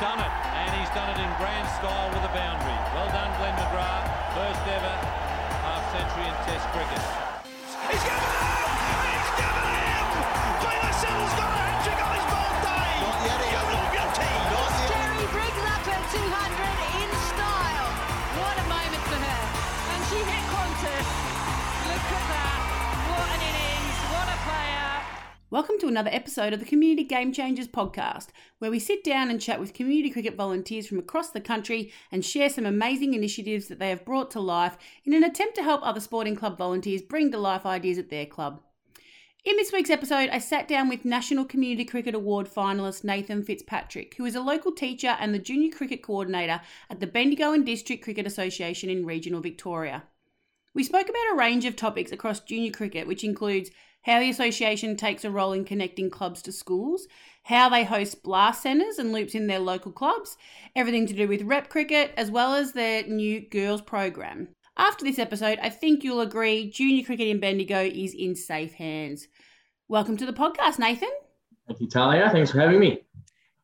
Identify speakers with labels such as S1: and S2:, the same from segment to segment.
S1: done it, and he's done it in grand style with a boundary. Well done, Glenn McGrath. First ever half century in Test cricket.
S2: He's given him! He's given him! Glenn Siddle's got a hat trick on his birthday!
S3: Not yet,
S2: You
S3: Ian.
S2: love your team!
S3: Not yet.
S4: Terry Briggs up at 200 in style. What a moment for her. And she hit Qantas. Look at that. What an innings.
S5: Welcome to another episode of the Community Game Changers podcast, where we sit down and chat with community cricket volunteers from across the country and share some amazing initiatives that they have brought to life in an attempt to help other sporting club volunteers bring to life ideas at their club. In this week's episode, I sat down with National Community Cricket Award finalist Nathan Fitzpatrick, who is a local teacher and the junior cricket coordinator at the Bendigo and District Cricket Association in regional Victoria. We spoke about a range of topics across junior cricket, which includes how the association takes a role in connecting clubs to schools, how they host blast centres and loops in their local clubs, everything to do with rep cricket, as well as their new girls program. After this episode, I think you'll agree junior cricket in Bendigo is in safe hands. Welcome to the podcast, Nathan.
S6: Thank you, Talia. Thanks for having me.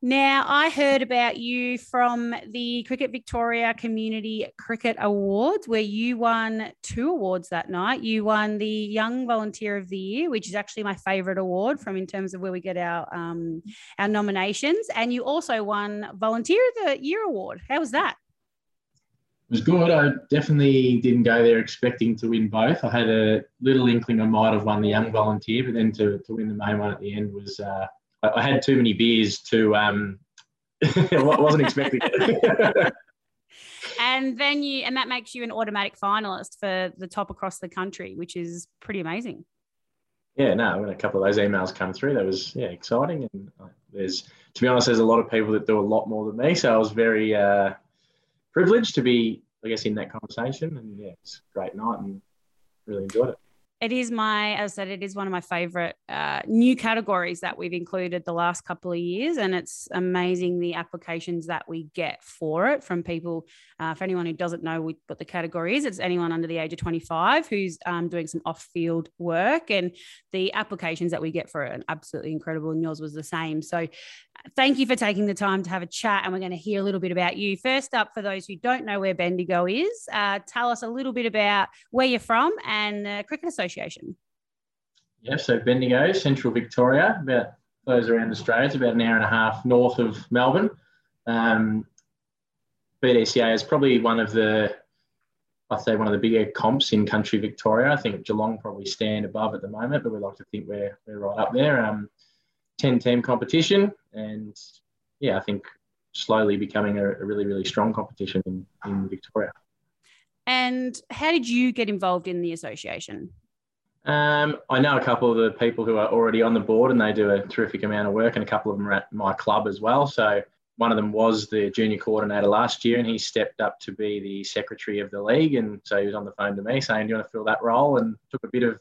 S5: Now, I heard about you from the Cricket Victoria Community Cricket Awards, where you won two awards that night. You won the Young Volunteer of the Year, which is actually my favourite award from in terms of where we get our um, our nominations, and you also won Volunteer of the Year award. How was that?
S6: It was good. I definitely didn't go there expecting to win both. I had a little inkling I might have won the young volunteer, but then to, to win the main one at the end was uh, I, I had too many beers to um, wasn't expecting it.
S5: And then you, and that makes you an automatic finalist for the top across the country, which is pretty amazing.
S6: yeah, no, when a couple of those emails come through, that was yeah exciting. And uh, there's to be honest, there's a lot of people that do a lot more than me, so I was very uh, privileged to be, I guess, in that conversation. And yeah, it's a great night and really enjoyed it.
S5: It is my, as I said, it is one of my favorite uh, new categories that we've included the last couple of years. And it's amazing the applications that we get for it from people. Uh, for anyone who doesn't know what the category is, it's anyone under the age of 25 who's um, doing some off field work. And the applications that we get for it are absolutely incredible. And yours was the same. So thank you for taking the time to have a chat. And we're going to hear a little bit about you. First up, for those who don't know where Bendigo is, uh, tell us a little bit about where you're from and the Cricket Association.
S6: Yeah, so Bendigo, Central Victoria, about those around Australia, it's about an hour and a half north of Melbourne. Um, BDCA is probably one of the, I'd say, one of the bigger comps in country Victoria. I think Geelong probably stand above at the moment, but we like to think we're, we're right up there. Um, 10 team competition, and yeah, I think slowly becoming a, a really, really strong competition in, in Victoria.
S5: And how did you get involved in the association?
S6: Um, I know a couple of the people who are already on the board, and they do a terrific amount of work, and a couple of them are at my club as well. So one of them was the junior coordinator last year, and he stepped up to be the secretary of the league. And so he was on the phone to me saying, "Do you want to fill that role?" And took a bit of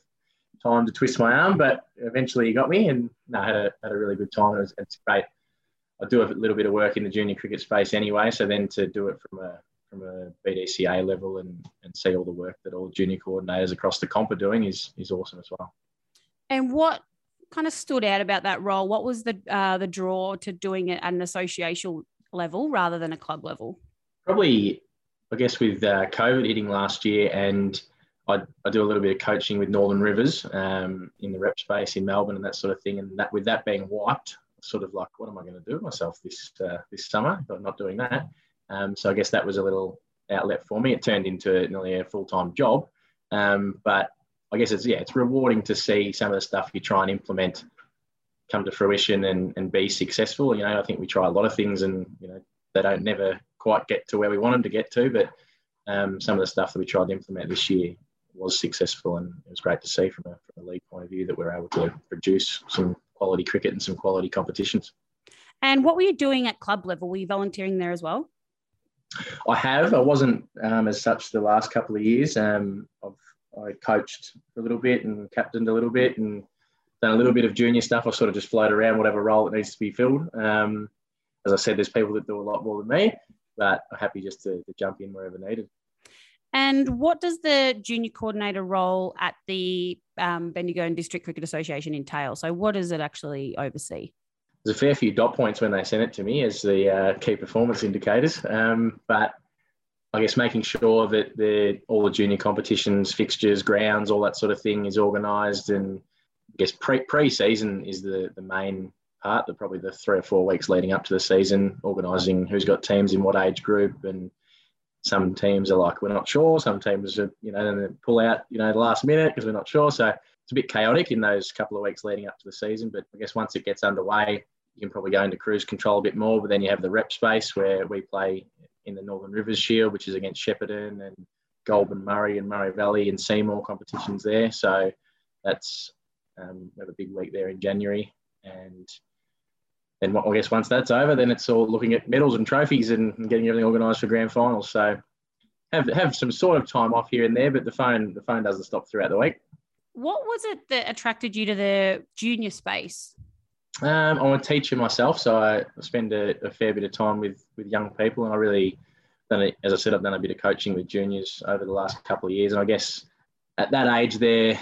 S6: time to twist my arm, but eventually he got me, and no, I had a had a really good time. It was, it's great. I do a little bit of work in the junior cricket space anyway, so then to do it from a from a BDCA level and, and see all the work that all junior coordinators across the comp are doing is is awesome as well.
S5: And what kind of stood out about that role? What was the uh, the draw to doing it at an association level rather than a club level?
S6: Probably, I guess, with uh, COVID hitting last year, and I, I do a little bit of coaching with Northern Rivers um, in the rep space in Melbourne and that sort of thing. And that with that being wiped, sort of like, what am I going to do with myself this uh, this summer? But not doing that. Um, so I guess that was a little outlet for me. It turned into nearly a full time job, um, but I guess it's yeah, it's rewarding to see some of the stuff you try and implement come to fruition and, and be successful. You know, I think we try a lot of things and you know they don't never quite get to where we want them to get to, but um, some of the stuff that we tried to implement this year was successful, and it was great to see from a, from a league point of view that we're able to produce some quality cricket and some quality competitions.
S5: And what were you doing at club level? Were you volunteering there as well?
S6: I have. I wasn't um, as such the last couple of years. Um, I've I coached a little bit and captained a little bit and done a little bit of junior stuff. I sort of just float around whatever role that needs to be filled. Um, as I said, there's people that do a lot more than me, but I'm happy just to, to jump in wherever needed.
S5: And what does the junior coordinator role at the um, Bendigo and District Cricket Association entail? So, what does it actually oversee?
S6: There's a fair few dot points when they sent it to me as the uh, key performance indicators. Um, but I guess making sure that the all the junior competitions, fixtures, grounds, all that sort of thing is organised, and I guess pre pre season is the the main part. The probably the three or four weeks leading up to the season, organising who's got teams in what age group, and some teams are like we're not sure. Some teams are you know pull out you know the last minute because we're not sure. So it's a bit chaotic in those couple of weeks leading up to the season. But I guess once it gets underway, you can probably go into cruise control a bit more. But then you have the rep space where we play in the Northern Rivers Shield, which is against Shepparton and Goulburn Murray and Murray Valley and Seymour competitions there. So that's um, we have a big week there in January, and then I guess once that's over, then it's all looking at medals and trophies and, and getting everything organised for grand finals. So have have some sort of time off here and there, but the phone the phone doesn't stop throughout the week.
S5: What was it that attracted you to the junior space?
S6: Um, I'm a teacher myself, so I spend a, a, fair bit of time with with young people, and I really done it, as I said, I've done a bit of coaching with juniors over the last couple of years, and I guess at that age they're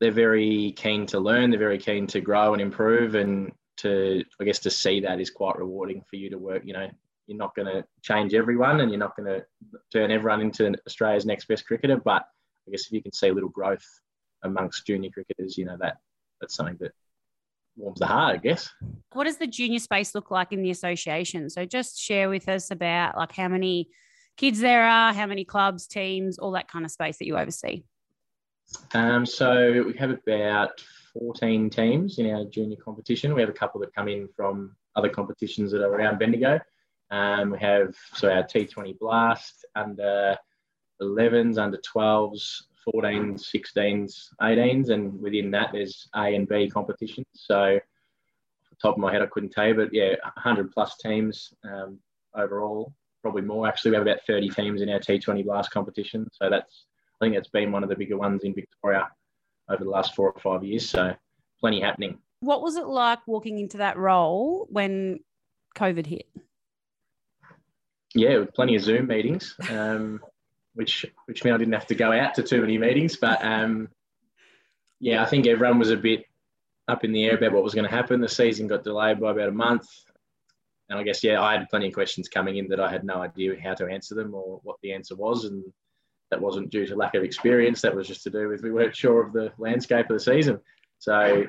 S6: they're very keen to learn, they're very keen to grow and improve, and to I guess to see that is quite rewarding for you to work. You know, you're not going to change everyone, and you're not going to turn everyone into Australia's next best cricketer, but I guess if you can see a little growth amongst junior cricketers, you know that that's something that warms the heart, I guess.
S5: What does the junior space look like in the association? So just share with us about like how many kids there are, how many clubs, teams, all that kind of space that you oversee.
S6: Um, so we have about 14 teams in our junior competition. We have a couple that come in from other competitions that are around Bendigo. Um, we have so our T20 Blast under 11s, under 12s, 14s, 16s, 18s, and within that there's A and B competitions. So, off the top of my head, I couldn't tell you, but yeah, 100 plus teams um, overall, probably more. Actually, we have about 30 teams in our T20 Blast competition. So that's I think that's been one of the bigger ones in Victoria over the last four or five years. So plenty happening.
S5: What was it like walking into that role when COVID hit?
S6: Yeah, with plenty of Zoom meetings. Um, which which meant I didn't have to go out to too many meetings. But um, yeah, I think everyone was a bit up in the air about what was going to happen. The season got delayed by about a month, and I guess yeah, I had plenty of questions coming in that I had no idea how to answer them or what the answer was, and that wasn't due to lack of experience. That was just to do with we weren't sure of the landscape of the season. So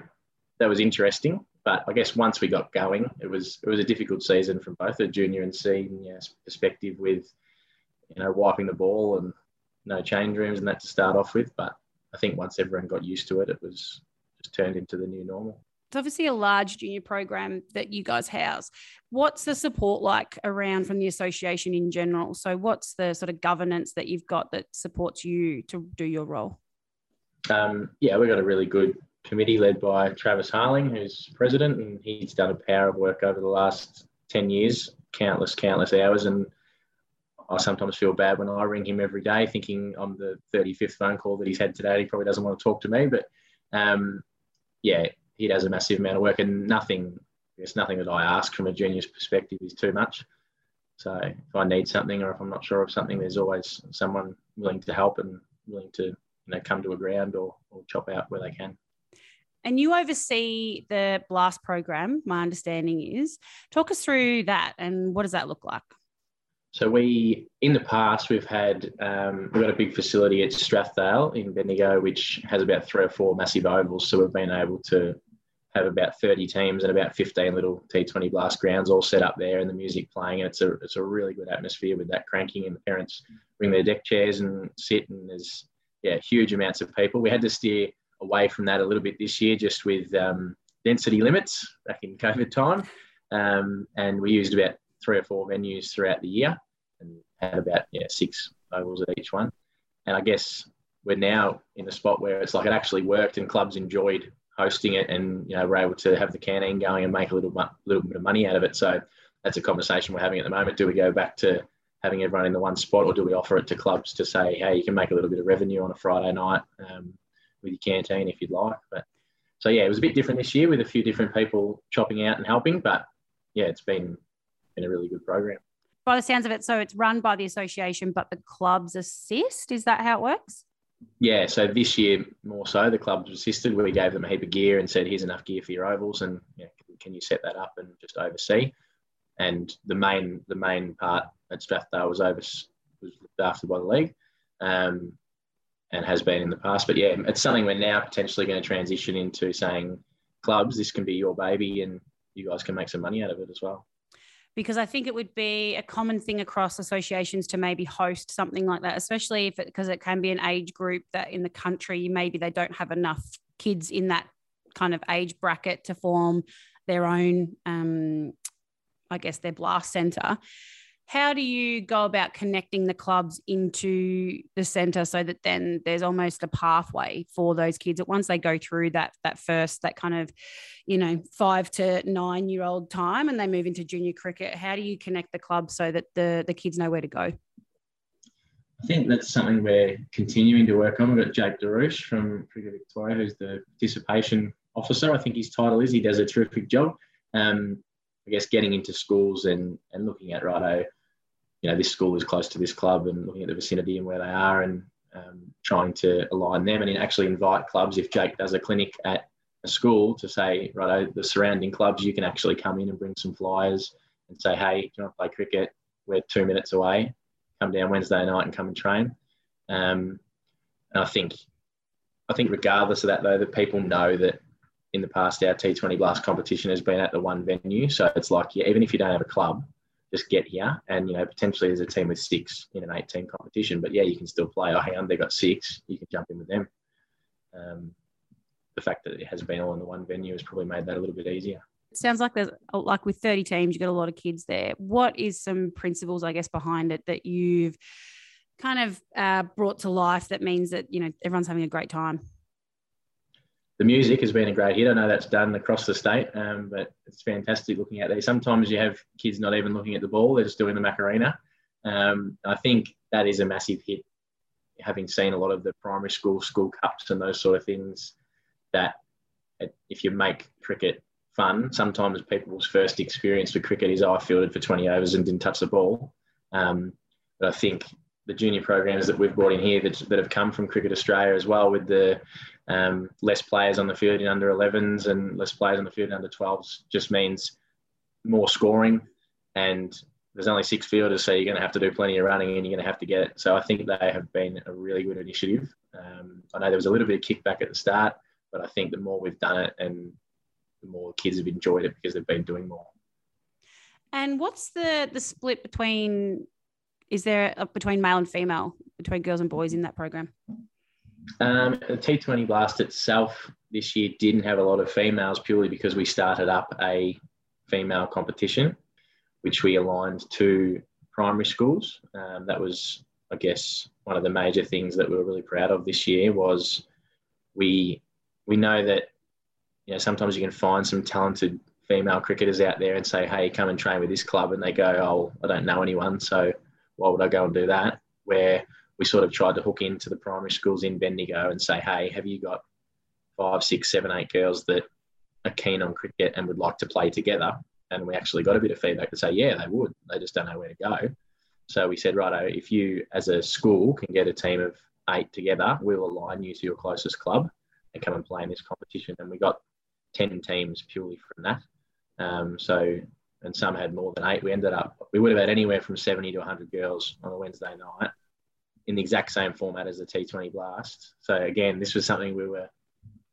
S6: that was interesting. But I guess once we got going, it was it was a difficult season from both a junior and senior perspective with you know, wiping the ball and no change rooms and that to start off with. But I think once everyone got used to it, it was just turned into the new normal.
S5: It's obviously a large junior program that you guys house. What's the support like around from the association in general? So, what's the sort of governance that you've got that supports you to do your role?
S6: Um, yeah, we've got a really good committee led by Travis Harling, who's president, and he's done a power of work over the last 10 years, countless, countless hours. And I sometimes feel bad when I ring him every day, thinking I'm the 35th phone call that he's had today. He probably doesn't want to talk to me, but um, yeah, he does a massive amount of work, and nothing, there's nothing that I ask from a junior's perspective is too much. So if I need something or if I'm not sure of something, there's always someone willing to help and willing to you know come to a ground or, or chop out where they can.
S5: And you oversee the blast program. My understanding is talk us through that and what does that look like?
S6: So we, in the past, we've had um, we've got a big facility at Strathdale in Bendigo, which has about three or four massive ovals. So we've been able to have about 30 teams and about 15 little T20 blast grounds all set up there, and the music playing. And it's a it's a really good atmosphere with that cranking, and the parents bring their deck chairs and sit, and there's yeah huge amounts of people. We had to steer away from that a little bit this year, just with um, density limits back in COVID time, um, and we used about three or four venues throughout the year and had about yeah six ovals at each one. And I guess we're now in a spot where it's like it actually worked and clubs enjoyed hosting it and you know we're able to have the canteen going and make a little little bit of money out of it. So that's a conversation we're having at the moment. Do we go back to having everyone in the one spot, or do we offer it to clubs to say, hey, you can make a little bit of revenue on a Friday night um, with your canteen if you'd like? But so yeah, it was a bit different this year with a few different people chopping out and helping, but yeah, it's been been a really good program.
S5: By the sounds of it, so it's run by the association, but the clubs assist. Is that how it works?
S6: Yeah, so this year more so, the clubs assisted. We gave them a heap of gear and said, "Here's enough gear for your ovals," and yeah, can you set that up and just oversee? And the main the main part at Strathdale was over was looked after by the league, um, and has been in the past. But yeah, it's something we're now potentially going to transition into saying clubs, this can be your baby, and you guys can make some money out of it as well
S5: because I think it would be a common thing across associations to maybe host something like that, especially if it because it can be an age group that in the country maybe they don't have enough kids in that kind of age bracket to form their own, um, I guess, their blast center. How do you go about connecting the clubs into the center so that then there's almost a pathway for those kids that once they go through that that first that kind of, you know, five to nine year old time and they move into junior cricket? How do you connect the clubs so that the the kids know where to go?
S6: I think that's something we're continuing to work on. We've got Jake DeRouche from Cricket Victoria, who's the participation officer. I think his title is. He does a terrific job. Um, I guess getting into schools and and looking at righto, you know, this school is close to this club and looking at the vicinity and where they are and um, trying to align them and actually invite clubs. If Jake does a clinic at a school to say, righto, the surrounding clubs, you can actually come in and bring some flyers and say, hey, do you want to play cricket? We're two minutes away. Come down Wednesday night and come and train. Um, and I think, I think regardless of that though, that people know that in the past our T20 Blast competition has been at the one venue. So it's like, yeah, even if you don't have a club, just get here. And, you know, potentially there's a team with six in an eight team competition, but yeah, you can still play. Oh, hang on, they got six. You can jump in with them. Um, the fact that it has been all in the one venue has probably made that a little bit easier.
S5: It sounds like there's like with 30 teams, you've got a lot of kids there. What is some principles, I guess, behind it that you've kind of uh, brought to life that means that, you know, everyone's having a great time?
S6: The music has been a great hit. I know that's done across the state, um, but it's fantastic looking at these. Sometimes you have kids not even looking at the ball; they're just doing the Macarena. Um, I think that is a massive hit. Having seen a lot of the primary school school cups and those sort of things, that if you make cricket fun, sometimes people's first experience with cricket is, "Oh, I fielded for 20 overs and didn't touch the ball." Um, but I think the junior programs that we've brought in here that, that have come from Cricket Australia as well, with the um, less players on the field in under 11s and less players on the field in under 12s, just means more scoring. And there's only six fielders, so you're going to have to do plenty of running and you're going to have to get it. So I think they have been a really good initiative. Um, I know there was a little bit of kickback at the start, but I think the more we've done it and the more kids have enjoyed it because they've been doing more.
S5: And what's the the split between is there a, between male and female, between girls and boys in that program?
S6: Um, the T20 Blast itself this year didn't have a lot of females purely because we started up a female competition, which we aligned to primary schools. Um, that was, I guess, one of the major things that we were really proud of this year was we we know that you know sometimes you can find some talented female cricketers out there and say, hey, come and train with this club, and they go, oh, I don't know anyone, so why would I go and do that? Where we sort of tried to hook into the primary schools in Bendigo and say, hey, have you got five, six, seven, eight girls that are keen on cricket and would like to play together? And we actually got a bit of feedback to say, yeah, they would. They just don't know where to go. So we said, righto, if you as a school can get a team of eight together, we'll align you to your closest club and come and play in this competition. And we got 10 teams purely from that. Um, so and some had more than eight. We ended up, we would have had anywhere from 70 to 100 girls on a Wednesday night in the exact same format as the T20 Blast. So again, this was something we were,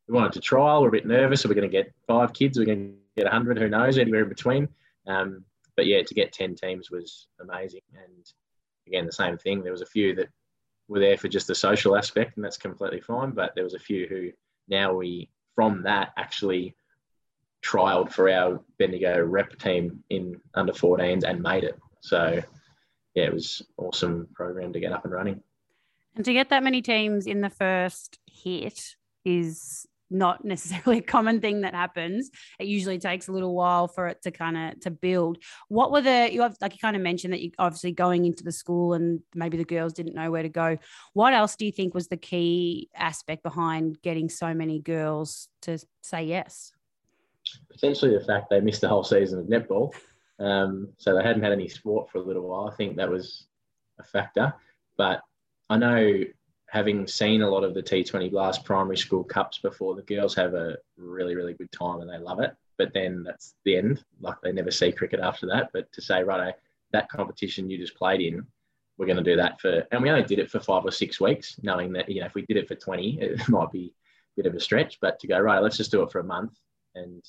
S6: we wanted to trial. We're a bit nervous. Are we going to get five kids? We're going to get 100. Who knows? Anywhere in between. Um, but yeah, to get 10 teams was amazing. And again, the same thing. There was a few that were there for just the social aspect, and that's completely fine. But there was a few who now we, from that, actually trialed for our Bendigo rep team in under 14s and made it. So, yeah, it was awesome program to get up and running.
S5: And to get that many teams in the first hit is not necessarily a common thing that happens. It usually takes a little while for it to kind of to build. What were the you have like you kind of mentioned that you obviously going into the school and maybe the girls didn't know where to go. What else do you think was the key aspect behind getting so many girls to say yes?
S6: potentially the fact they missed the whole season of netball. Um, so they hadn't had any sport for a little while. I think that was a factor. But I know having seen a lot of the T20 Blast primary school cups before, the girls have a really, really good time and they love it. but then that's the end. Like they never see cricket after that. But to say, right, that competition you just played in, we're going to do that for, and we only did it for five or six weeks, knowing that you know if we did it for twenty, it might be a bit of a stretch. But to go right, let's just do it for a month, and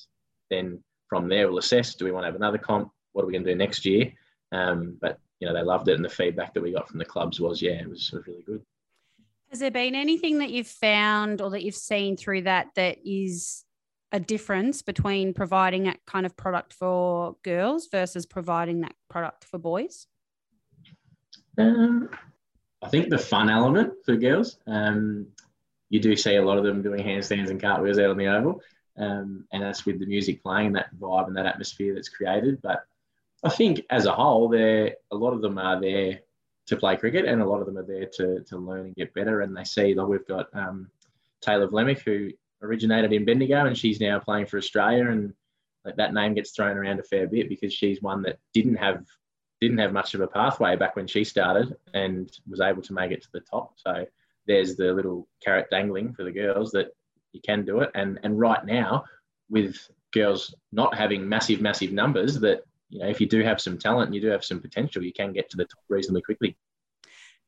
S6: then from there we'll assess: do we want to have another comp? What are we going to do next year? Um, but you know they loved it, and the feedback that we got from the clubs was, yeah, it was sort of really good.
S5: Has there been anything that you've found or that you've seen through that that is a difference between providing that kind of product for girls versus providing that product for boys?
S6: Um, I think the fun element for girls. Um, you do see a lot of them doing handstands and cartwheels out on the oval, um, and that's with the music playing, that vibe and that atmosphere that's created. But I think as a whole, there a lot of them are there to play cricket, and a lot of them are there to, to learn and get better. And they see that we've got um, Tayla Vlaeminck, who originated in Bendigo, and she's now playing for Australia. And like, that name gets thrown around a fair bit because she's one that didn't have didn't have much of a pathway back when she started, and was able to make it to the top. So there's the little carrot dangling for the girls that you can do it. And and right now, with girls not having massive massive numbers, that you know, if you do have some talent and you do have some potential, you can get to the top reasonably quickly.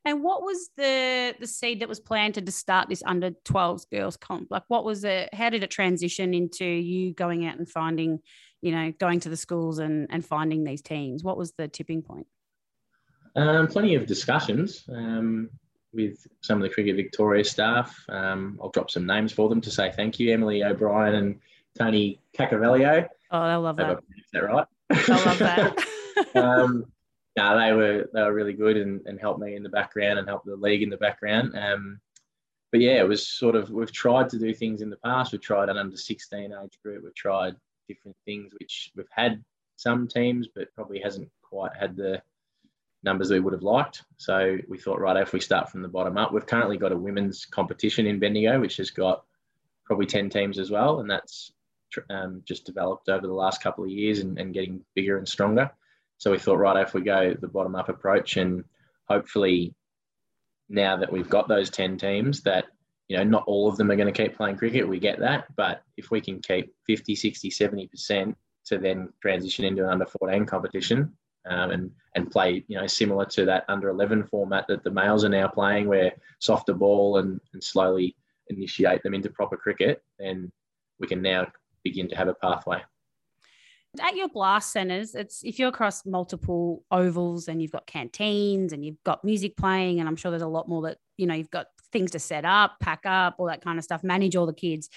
S5: And what was the the seed that was planted to start this under 12s girls comp? Like what was it? How did it transition into you going out and finding, you know, going to the schools and, and finding these teams? What was the tipping point?
S6: Um, plenty of discussions um, with some of the Cricket Victoria staff. Um, I'll drop some names for them to say thank you. Emily O'Brien and Tony Cacavelio.
S5: Oh, I love that.
S6: Is that right?
S5: I love that.
S6: um, they were they were really good and, and helped me in the background and helped the league in the background. Um, but yeah, it was sort of we've tried to do things in the past. We've tried an under sixteen age group. We've tried different things, which we've had some teams, but probably hasn't quite had the numbers we would have liked. So we thought, right, if we start from the bottom up, we've currently got a women's competition in Bendigo, which has got probably ten teams as well, and that's um, just developed over the last couple of years and, and getting bigger and stronger. So we thought, right, if we go the bottom up approach and hopefully now that we've got those 10 teams that, you know, not all of them are going to keep playing cricket, we get that. But if we can keep 50, 60, 70% to then transition into an under 14 competition um, and, and play, you know, similar to that under 11 format that the males are now playing where softer ball and, and slowly initiate them into proper cricket, then we can now begin to have a pathway.
S5: At your blast centres, it's if you're across multiple ovals and you've got canteens and you've got music playing, and I'm sure there's a lot more that you know you've got things to set up, pack up, all that kind of stuff, manage all the kids.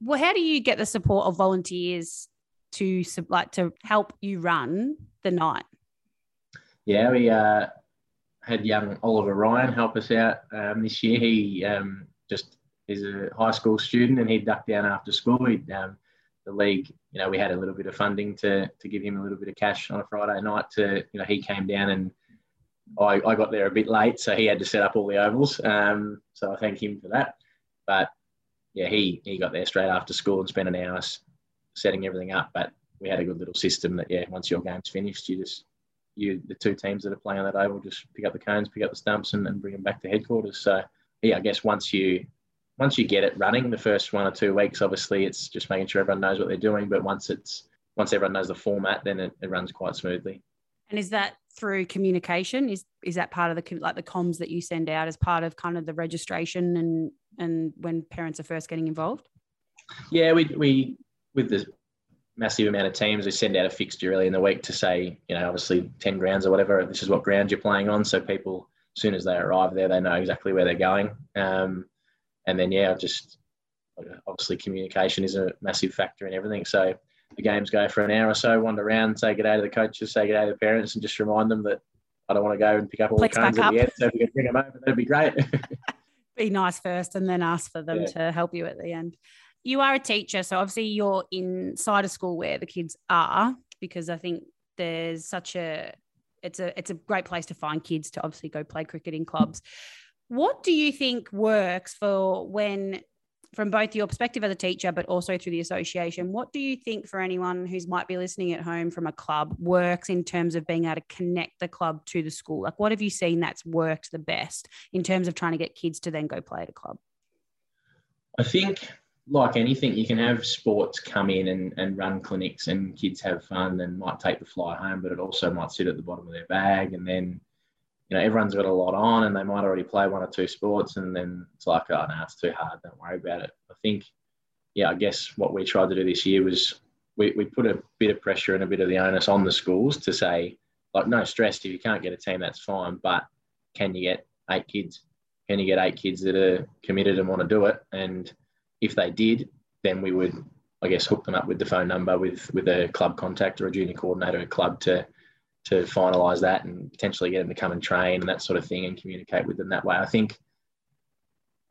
S5: Well, how do you get the support of volunteers to like to help you run the night?
S6: Yeah, we uh, had young Oliver Ryan help us out um, this year. He um, just is a high school student and he ducked down after school. He'd um, the league, you know, we had a little bit of funding to to give him a little bit of cash on a Friday night. To you know, he came down and I, I got there a bit late, so he had to set up all the ovals. Um, so I thank him for that. But yeah, he he got there straight after school and spent an hour setting everything up. But we had a good little system that yeah, once your game's finished, you just you the two teams that are playing on that oval just pick up the cones, pick up the stumps, and, and bring them back to headquarters. So yeah, I guess once you once you get it running, the first one or two weeks, obviously it's just making sure everyone knows what they're doing. But once it's once everyone knows the format, then it, it runs quite smoothly.
S5: And is that through communication? Is is that part of the like the comms that you send out as part of kind of the registration and and when parents are first getting involved?
S6: Yeah, we we with the massive amount of teams, we send out a fixture early in the week to say, you know, obviously ten grounds or whatever. This is what ground you're playing on, so people as soon as they arrive there, they know exactly where they're going. Um, and then yeah, just obviously communication is a massive factor in everything. So the games go for an hour or so, wander around, say good day to the coaches, say good day to the parents, and just remind them that I don't want to go and pick up all Please the cones at the end. So if we can bring them over, that'd be great.
S5: be nice first, and then ask for them yeah. to help you at the end. You are a teacher, so obviously you're inside a school where the kids are, because I think there's such a it's a it's a great place to find kids to obviously go play cricket in clubs. What do you think works for when, from both your perspective as a teacher, but also through the association, what do you think for anyone who's might be listening at home from a club works in terms of being able to connect the club to the school? Like, what have you seen that's worked the best in terms of trying to get kids to then go play at a club?
S6: I think like anything, you can have sports come in and, and run clinics and kids have fun and might take the fly home, but it also might sit at the bottom of their bag. And then, you know, everyone's got a lot on and they might already play one or two sports. And then it's like, oh, no, it's too hard. Don't worry about it. I think, yeah, I guess what we tried to do this year was we, we put a bit of pressure and a bit of the onus on the schools to say, like, no stress. If you can't get a team, that's fine. But can you get eight kids? Can you get eight kids that are committed and want to do it? And if they did, then we would, I guess, hook them up with the phone number with with a club contact or a junior coordinator at a club to to finalise that and potentially get them to come and train and that sort of thing and communicate with them that way. I think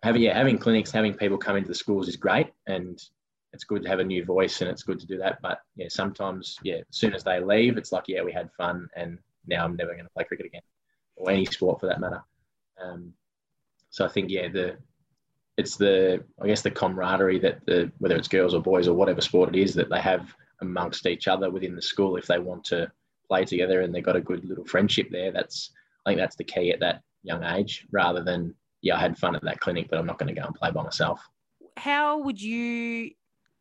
S6: having yeah having clinics, having people come into the schools is great and it's good to have a new voice and it's good to do that. But yeah, sometimes yeah, as soon as they leave, it's like yeah, we had fun and now I'm never going to play cricket again or any sport for that matter. Um, so I think yeah, the it's the I guess the camaraderie that the whether it's girls or boys or whatever sport it is that they have amongst each other within the school if they want to play together and they've got a good little friendship there. That's I think that's the key at that young age rather than yeah I had fun at that clinic but I'm not going to go and play by myself.
S5: How would you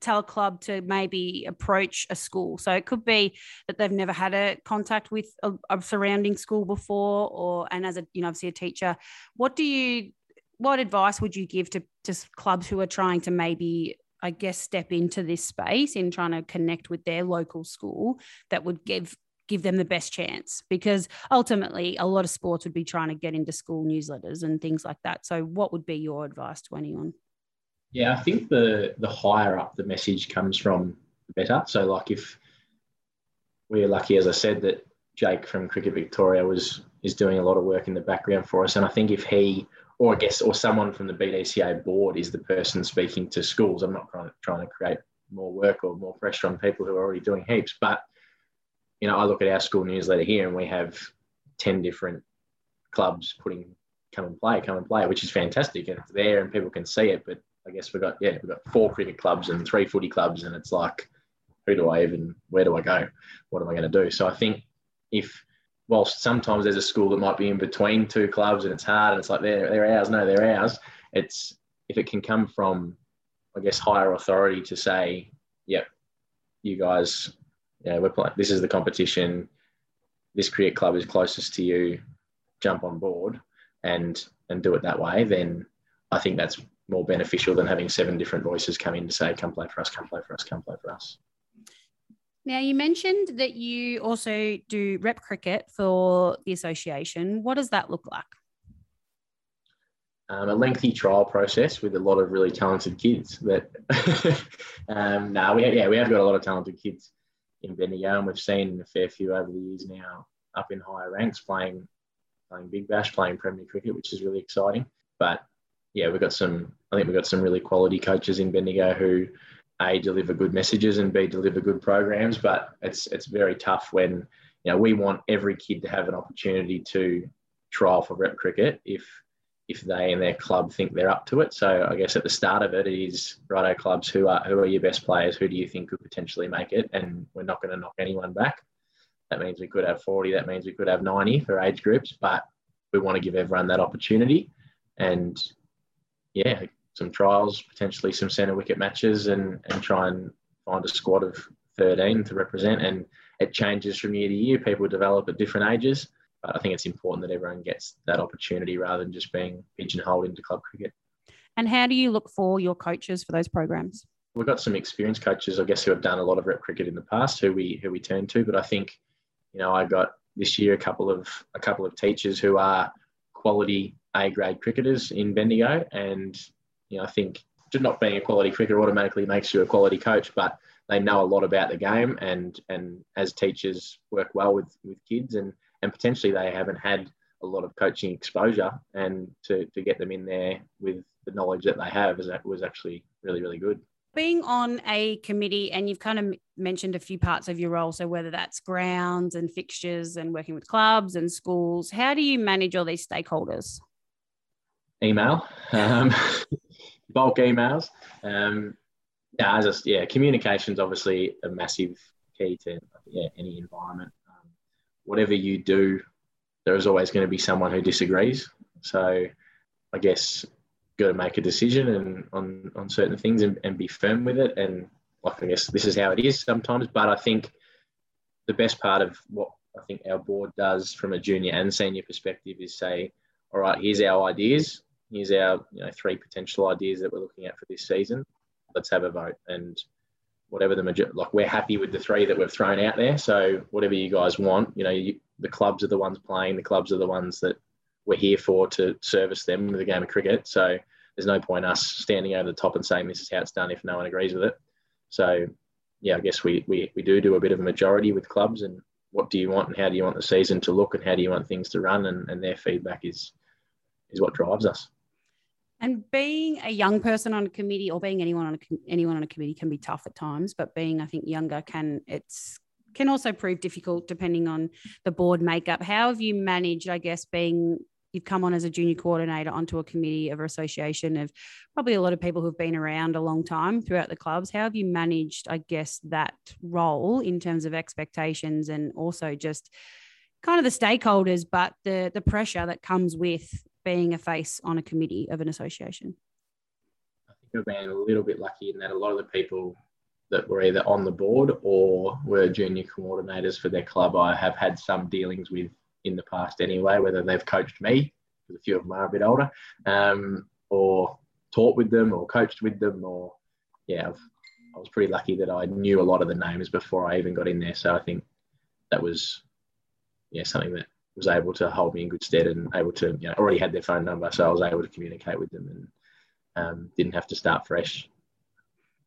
S5: tell a club to maybe approach a school. So it could be that they've never had a contact with a, a, surrounding school before, or and as a you know obviously a teacher, what do you what advice would you give to, to clubs who are trying to maybe I guess step into this space in trying to connect with their local school that would give give them the best chance because ultimately a lot of sports would be trying to get into school newsletters and things like that. So what would be your advice to anyone?
S6: Yeah, I think the the higher up the message comes from, the better. So like if we're lucky, as I said, that Jake from Cricket Victoria was is doing a lot of work in the background for us, and I think if he or I guess, or someone from the BDCA board is the person speaking to schools. I'm not trying to, trying to create more work or more pressure on people who are already doing heaps, but you know, I look at our school newsletter here and we have 10 different clubs putting come and play, come and play, which is fantastic. And it's there and people can see it. But I guess we've got, yeah, we've got four cricket clubs and three footy clubs. And it's like, who do I even, where do I go? What am I going to do? So I think if whilst sometimes there's a school that might be in between two clubs and it's hard and it's like they're, they're ours, no, they're ours. It's if it can come from, I guess, higher authority to say, yep, you guys, yeah, we're playing, this is the competition. This cricket club is closest to you. Jump on board and and do it that way. Then I think that's more beneficial than having seven different voices come in to say, come play for us, come play for us, come play for us.
S5: Now, you mentioned that you also do rep cricket for the association. What does that look like?
S6: Um, a lengthy trial process with a lot of really talented kids. That um, no, we yeah we have got a lot of talented kids in Bendigo, and we've seen a fair few over the years now up in higher ranks playing playing Big Bash, playing Premier Cricket, which is really exciting. But yeah, we've got some. I think we've got some really quality coaches in Bendigo who a deliver good messages and b deliver good programs. But it's it's very tough when you know we want every kid to have an opportunity to trial for rep cricket if if they and their club think they're up to it. So I guess at the start of it, it is righto clubs who are who are your best players, who do you think could potentially make it, and we're not going to knock anyone back. That means we could have 40. That means we could have 90 for age groups, but we want to give everyone that opportunity. And yeah, some trials, potentially some centre wicket matches, and and try and find a squad of 13 to represent. And it changes from year to year. People develop at different ages, but I think it's important that everyone gets that opportunity rather than just being pigeonholed into club cricket.
S5: And how do you look for your coaches for those programs?
S6: We've got some experienced coaches, I guess, who have done a lot of rep cricket in the past, who we who we turn to. But I think, you know, I got this year a couple of a couple of teachers who are quality A grade cricketers in Bendigo, and you know, I think just not being a quality cricketer automatically makes you a quality coach, but they know a lot about the game and and as teachers work well with with kids and and potentially they haven't had a lot of coaching exposure and to, to get them in there with the knowledge that they have is was actually really really good
S5: being on a committee and you've kind of mentioned a few parts of your role so whether that's grounds and fixtures and working with clubs and schools how do you manage all these stakeholders
S6: email um, bulk emails. Um, yeah, as a, yeah, communication's obviously a massive key to yeah, any environment. Whatever you do, there is always going to be someone who disagrees. So, I guess got to make a decision and on on certain things and, and be firm with it. And I guess this is how it is sometimes. But I think the best part of what I think our board does from a junior and senior perspective is say, all right, here's our ideas. Here's our you know three potential ideas that we're looking at for this season. Let's have a vote and whatever the major like we're happy with the three that we've thrown out there. So whatever you guys want, you know, you, the clubs are the ones playing. The clubs are the ones that we're here for to service them with a game of cricket. So there's no point us standing over the top and saying this is how it's done if no one agrees with it. So yeah, I guess we we, we do do a bit of a majority with clubs and what do you want and how do you want the season to look and how do you want things to run and, and their feedback is is what drives us.
S5: And being a young person on a committee or being anyone on a anyone on a committee can be tough at times, but being I think younger can it's can also prove difficult depending on the board makeup. How have you managed, I guess, being you've come on as a junior coordinator onto a committee of an association of probably a lot of people who've been around a long time throughout the clubs. How have you managed, I guess, that role in terms of expectations and also just kind of the stakeholders, but the the pressure that comes with being a face on a committee of an association?
S6: I think I've been a little bit lucky in that a lot of the people that were either on the board or were junior coordinators for their club I have had some dealings with in the past anyway, whether they've coached me, because a few of them are a bit older, um, or taught with them or coached with them, or yeah, I've, I was pretty lucky that I knew a lot of the names before I even got in there. So I think that was yeah something that was able to hold me in good stead and able to you know already had their phone number, so I was able to communicate with them and um, didn't have to start fresh.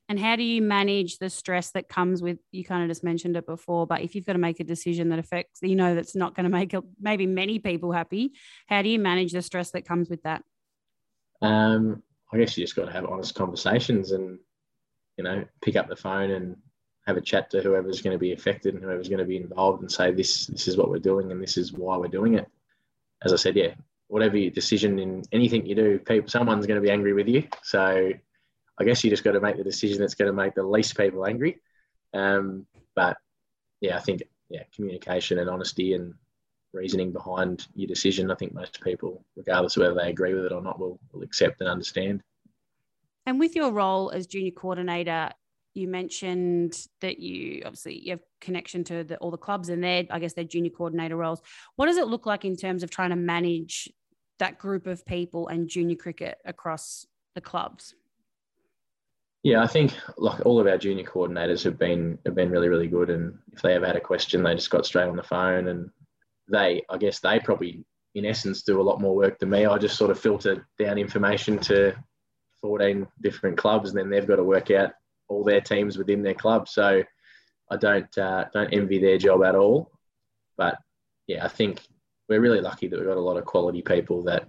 S5: And how do you manage the stress that comes with you kind of just mentioned it before but if you've got to make a decision that affects you know that's not going to make maybe many people happy how do you manage the stress that comes with that?
S6: Um, i guess you just got to have honest conversations and you know pick up the phone and have a chat to whoever's going to be affected and whoever's going to be involved and say this this is what we're doing and this is why we're doing it as i said yeah whatever your decision in anything you do people someone's going to be angry with you so I guess you just got to make the decision that's going to make the least people angry. Um, but yeah, I think yeah, communication and honesty and reasoning behind your decision. I think most people, regardless of whether they agree with it or not, will, will accept and understand.
S5: And with your role as junior coordinator, you mentioned that you obviously you have connection to the, all the clubs and their, I guess, their junior coordinator roles. What does it look like in terms of trying to manage that group of people and junior cricket across the clubs?
S6: Yeah, I think like all of our junior coordinators have been have been really really good, and if they ever had a question, they just got straight on the phone, and they I guess they probably in essence do a lot more work than me. I just sort of filter down information to 14 different clubs, and then they've got to work out all their teams within their club. So I don't uh, don't envy their job at all, but yeah, I think we're really lucky that we've got a lot of quality people that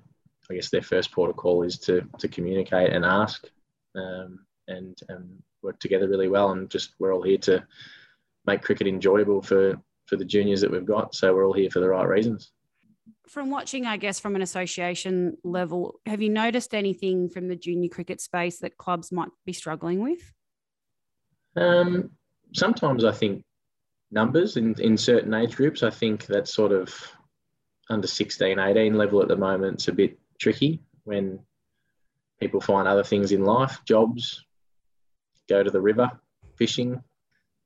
S6: I guess their first port of call is to to communicate and ask. Um, and and work together really well. And just we're all here to make cricket enjoyable for for the juniors that we've got. So we're all here for the right reasons.
S5: From watching, I guess, from an association level, have you noticed anything from the junior cricket space that clubs might be struggling with?
S6: Um, sometimes I think numbers in, in certain age groups. I think that sort of under 16, 18 level at the moment, it's a bit tricky when people find other things in life, jobs, go to the river fishing,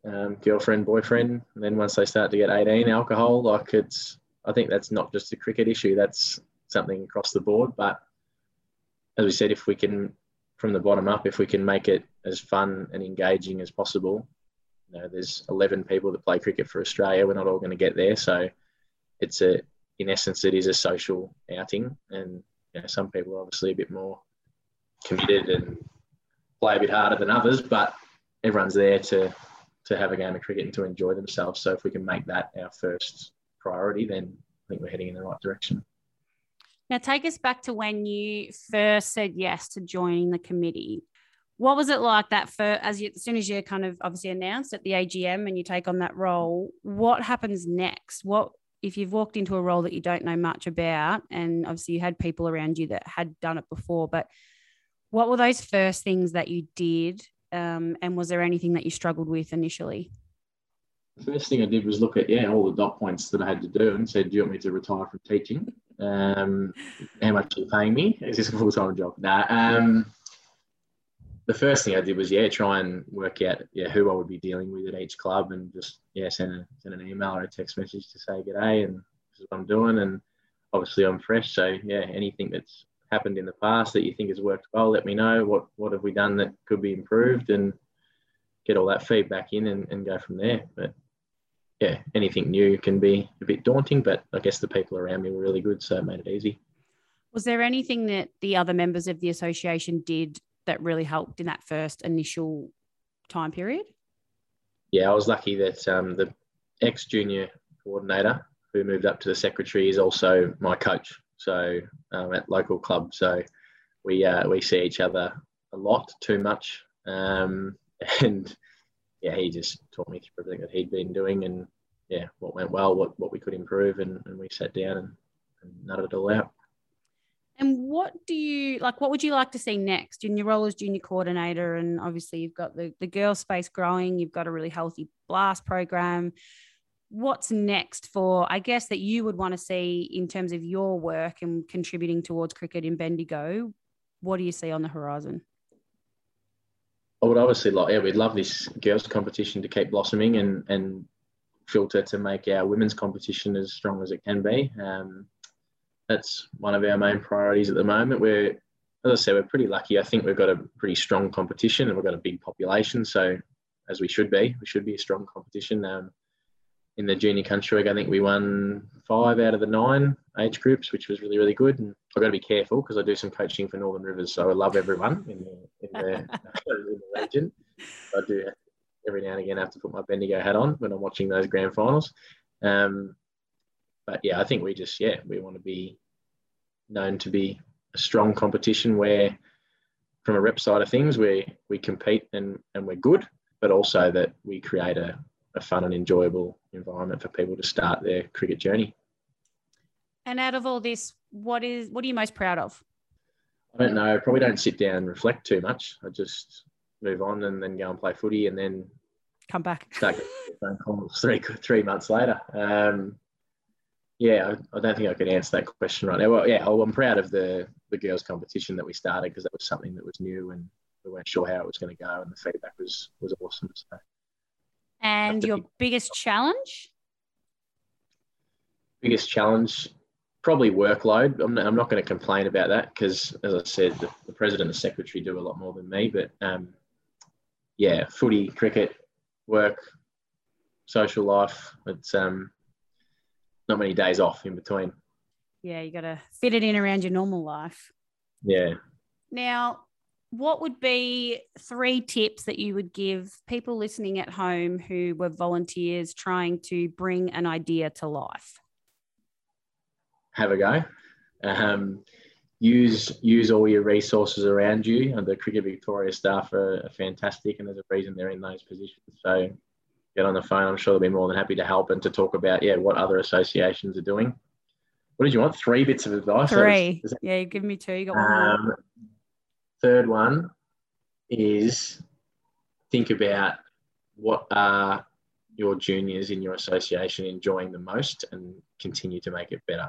S6: um, girlfriend, boyfriend. And then once they start to get 18, alcohol, like it's, I think that's not just a cricket issue, that's something across the board. But as we said, if we can, from the bottom up, if we can make it as fun and engaging as possible, you know, there's 11 people that play cricket for Australia. We're not all going to get there. So it's a, in essence, it is a social outing. And you know, some people are obviously a bit more committed and play a bit harder than others, but everyone's there to to have a game of cricket and to enjoy themselves. So if we can make that our first priority, then I think we're heading in the right direction.
S5: Now, take us back to when you first said yes to joining the committee. What was it like that for as, you, as soon as you're kind of obviously announced at the AGM and you take on that role? What happens next? What if you've walked into a role that you don't know much about, and obviously you had people around you that had done it before, but what were those first things that you did? Um, and was there anything that you struggled with initially?
S6: The first thing I did was look at yeah all the dot points that I had to do and said, "Do you want me to retire from teaching?" Um, how much are you paying me? Is this a full time job? Nah. Um, the first thing I did was yeah, try and work out yeah who I would be dealing with at each club, and just yeah send a, send an email or a text message to say g'day and this is what I'm doing, and obviously I'm fresh, so yeah, anything that's happened in the past that you think has worked well, let me know. What what have we done that could be improved, and get all that feedback in and, and go from there. But yeah, anything new can be a bit daunting, but I guess the people around me were really good, so it made it easy.
S5: Was there anything that the other members of the association did that really helped in that first initial time period?
S6: Yeah, I was lucky that um, the ex junior coordinator who moved up to the secretary is also my coach. So um, at local club, so we uh, we see each other a lot, too much, um, and yeah, he just taught me through everything that he'd been doing, and yeah, what went well, what what we could improve, and, and we sat down and, and nutted it all out.
S5: And what do you like? What would you like to see next in your role as junior coordinator? And obviously, you've got the, the girl space growing, you've got a really healthy blast program. What's next for, I guess, that you would want to see in terms of your work and contributing towards cricket in Bendigo? What do you see on the horizon?
S6: I would obviously like, yeah, we'd love this girls' competition to keep blossoming and, and filter to make our women's competition as strong as it can be. Um, that's one of our main priorities at the moment. We're, as I said, we're pretty lucky. I think we've got a pretty strong competition and we've got a big population. So, as we should be, we should be a strong competition. Um, in the junior country, I think we won five out of the nine age groups, which was really, really good. And I've got to be careful because I do some coaching for Northern Rivers, so I love everyone in the, in the, in the region. I do every now and again have to put my Bendigo hat on when I'm watching those grand finals. Um, but yeah, I think we just yeah we want to be known to be a strong competition where, from a rep side of things, we we compete and and we're good, but also that we create a, a fun and enjoyable environment for people to start their cricket journey.
S5: And out of all this, what is what are you most proud of?
S6: I don't know. I probably don't sit down and reflect too much. I just move on and then go and play footy and then
S5: come back.
S6: Start phone calls three three months later. Um, yeah, I, I, don't think I could answer that question right now. Well, yeah, I'm proud of the the girls' competition that we started because that was something that was new and we weren't sure how it was going to go, and the feedback was was awesome. So,
S5: and your biggest challenge?
S6: Biggest challenge, probably workload. I'm not, I'm not going to complain about that because, as I said, the, the, president and secretary do a lot more than me. But um, yeah, footy, cricket, work, social life. It's um, not many days off in between.
S5: Yeah, you got to fit it in around your normal life.
S6: Yeah.
S5: Now, what would be three tips that you would give people listening at home who were volunteers trying to bring an idea to life?
S6: Have a go. Um, use use all your resources around you. And the Cricket Victoria staff are, are fantastic, and there's a reason they're in those positions. So get on the phone. I'm sure they'll be more than happy to help and to talk about yeah what other associations are doing. What did you want? Three bits of advice.
S5: Three. That, yeah, you give me two. You got one. Um,
S6: third one is think about what are your juniors in your association enjoying the most and continue to make it better.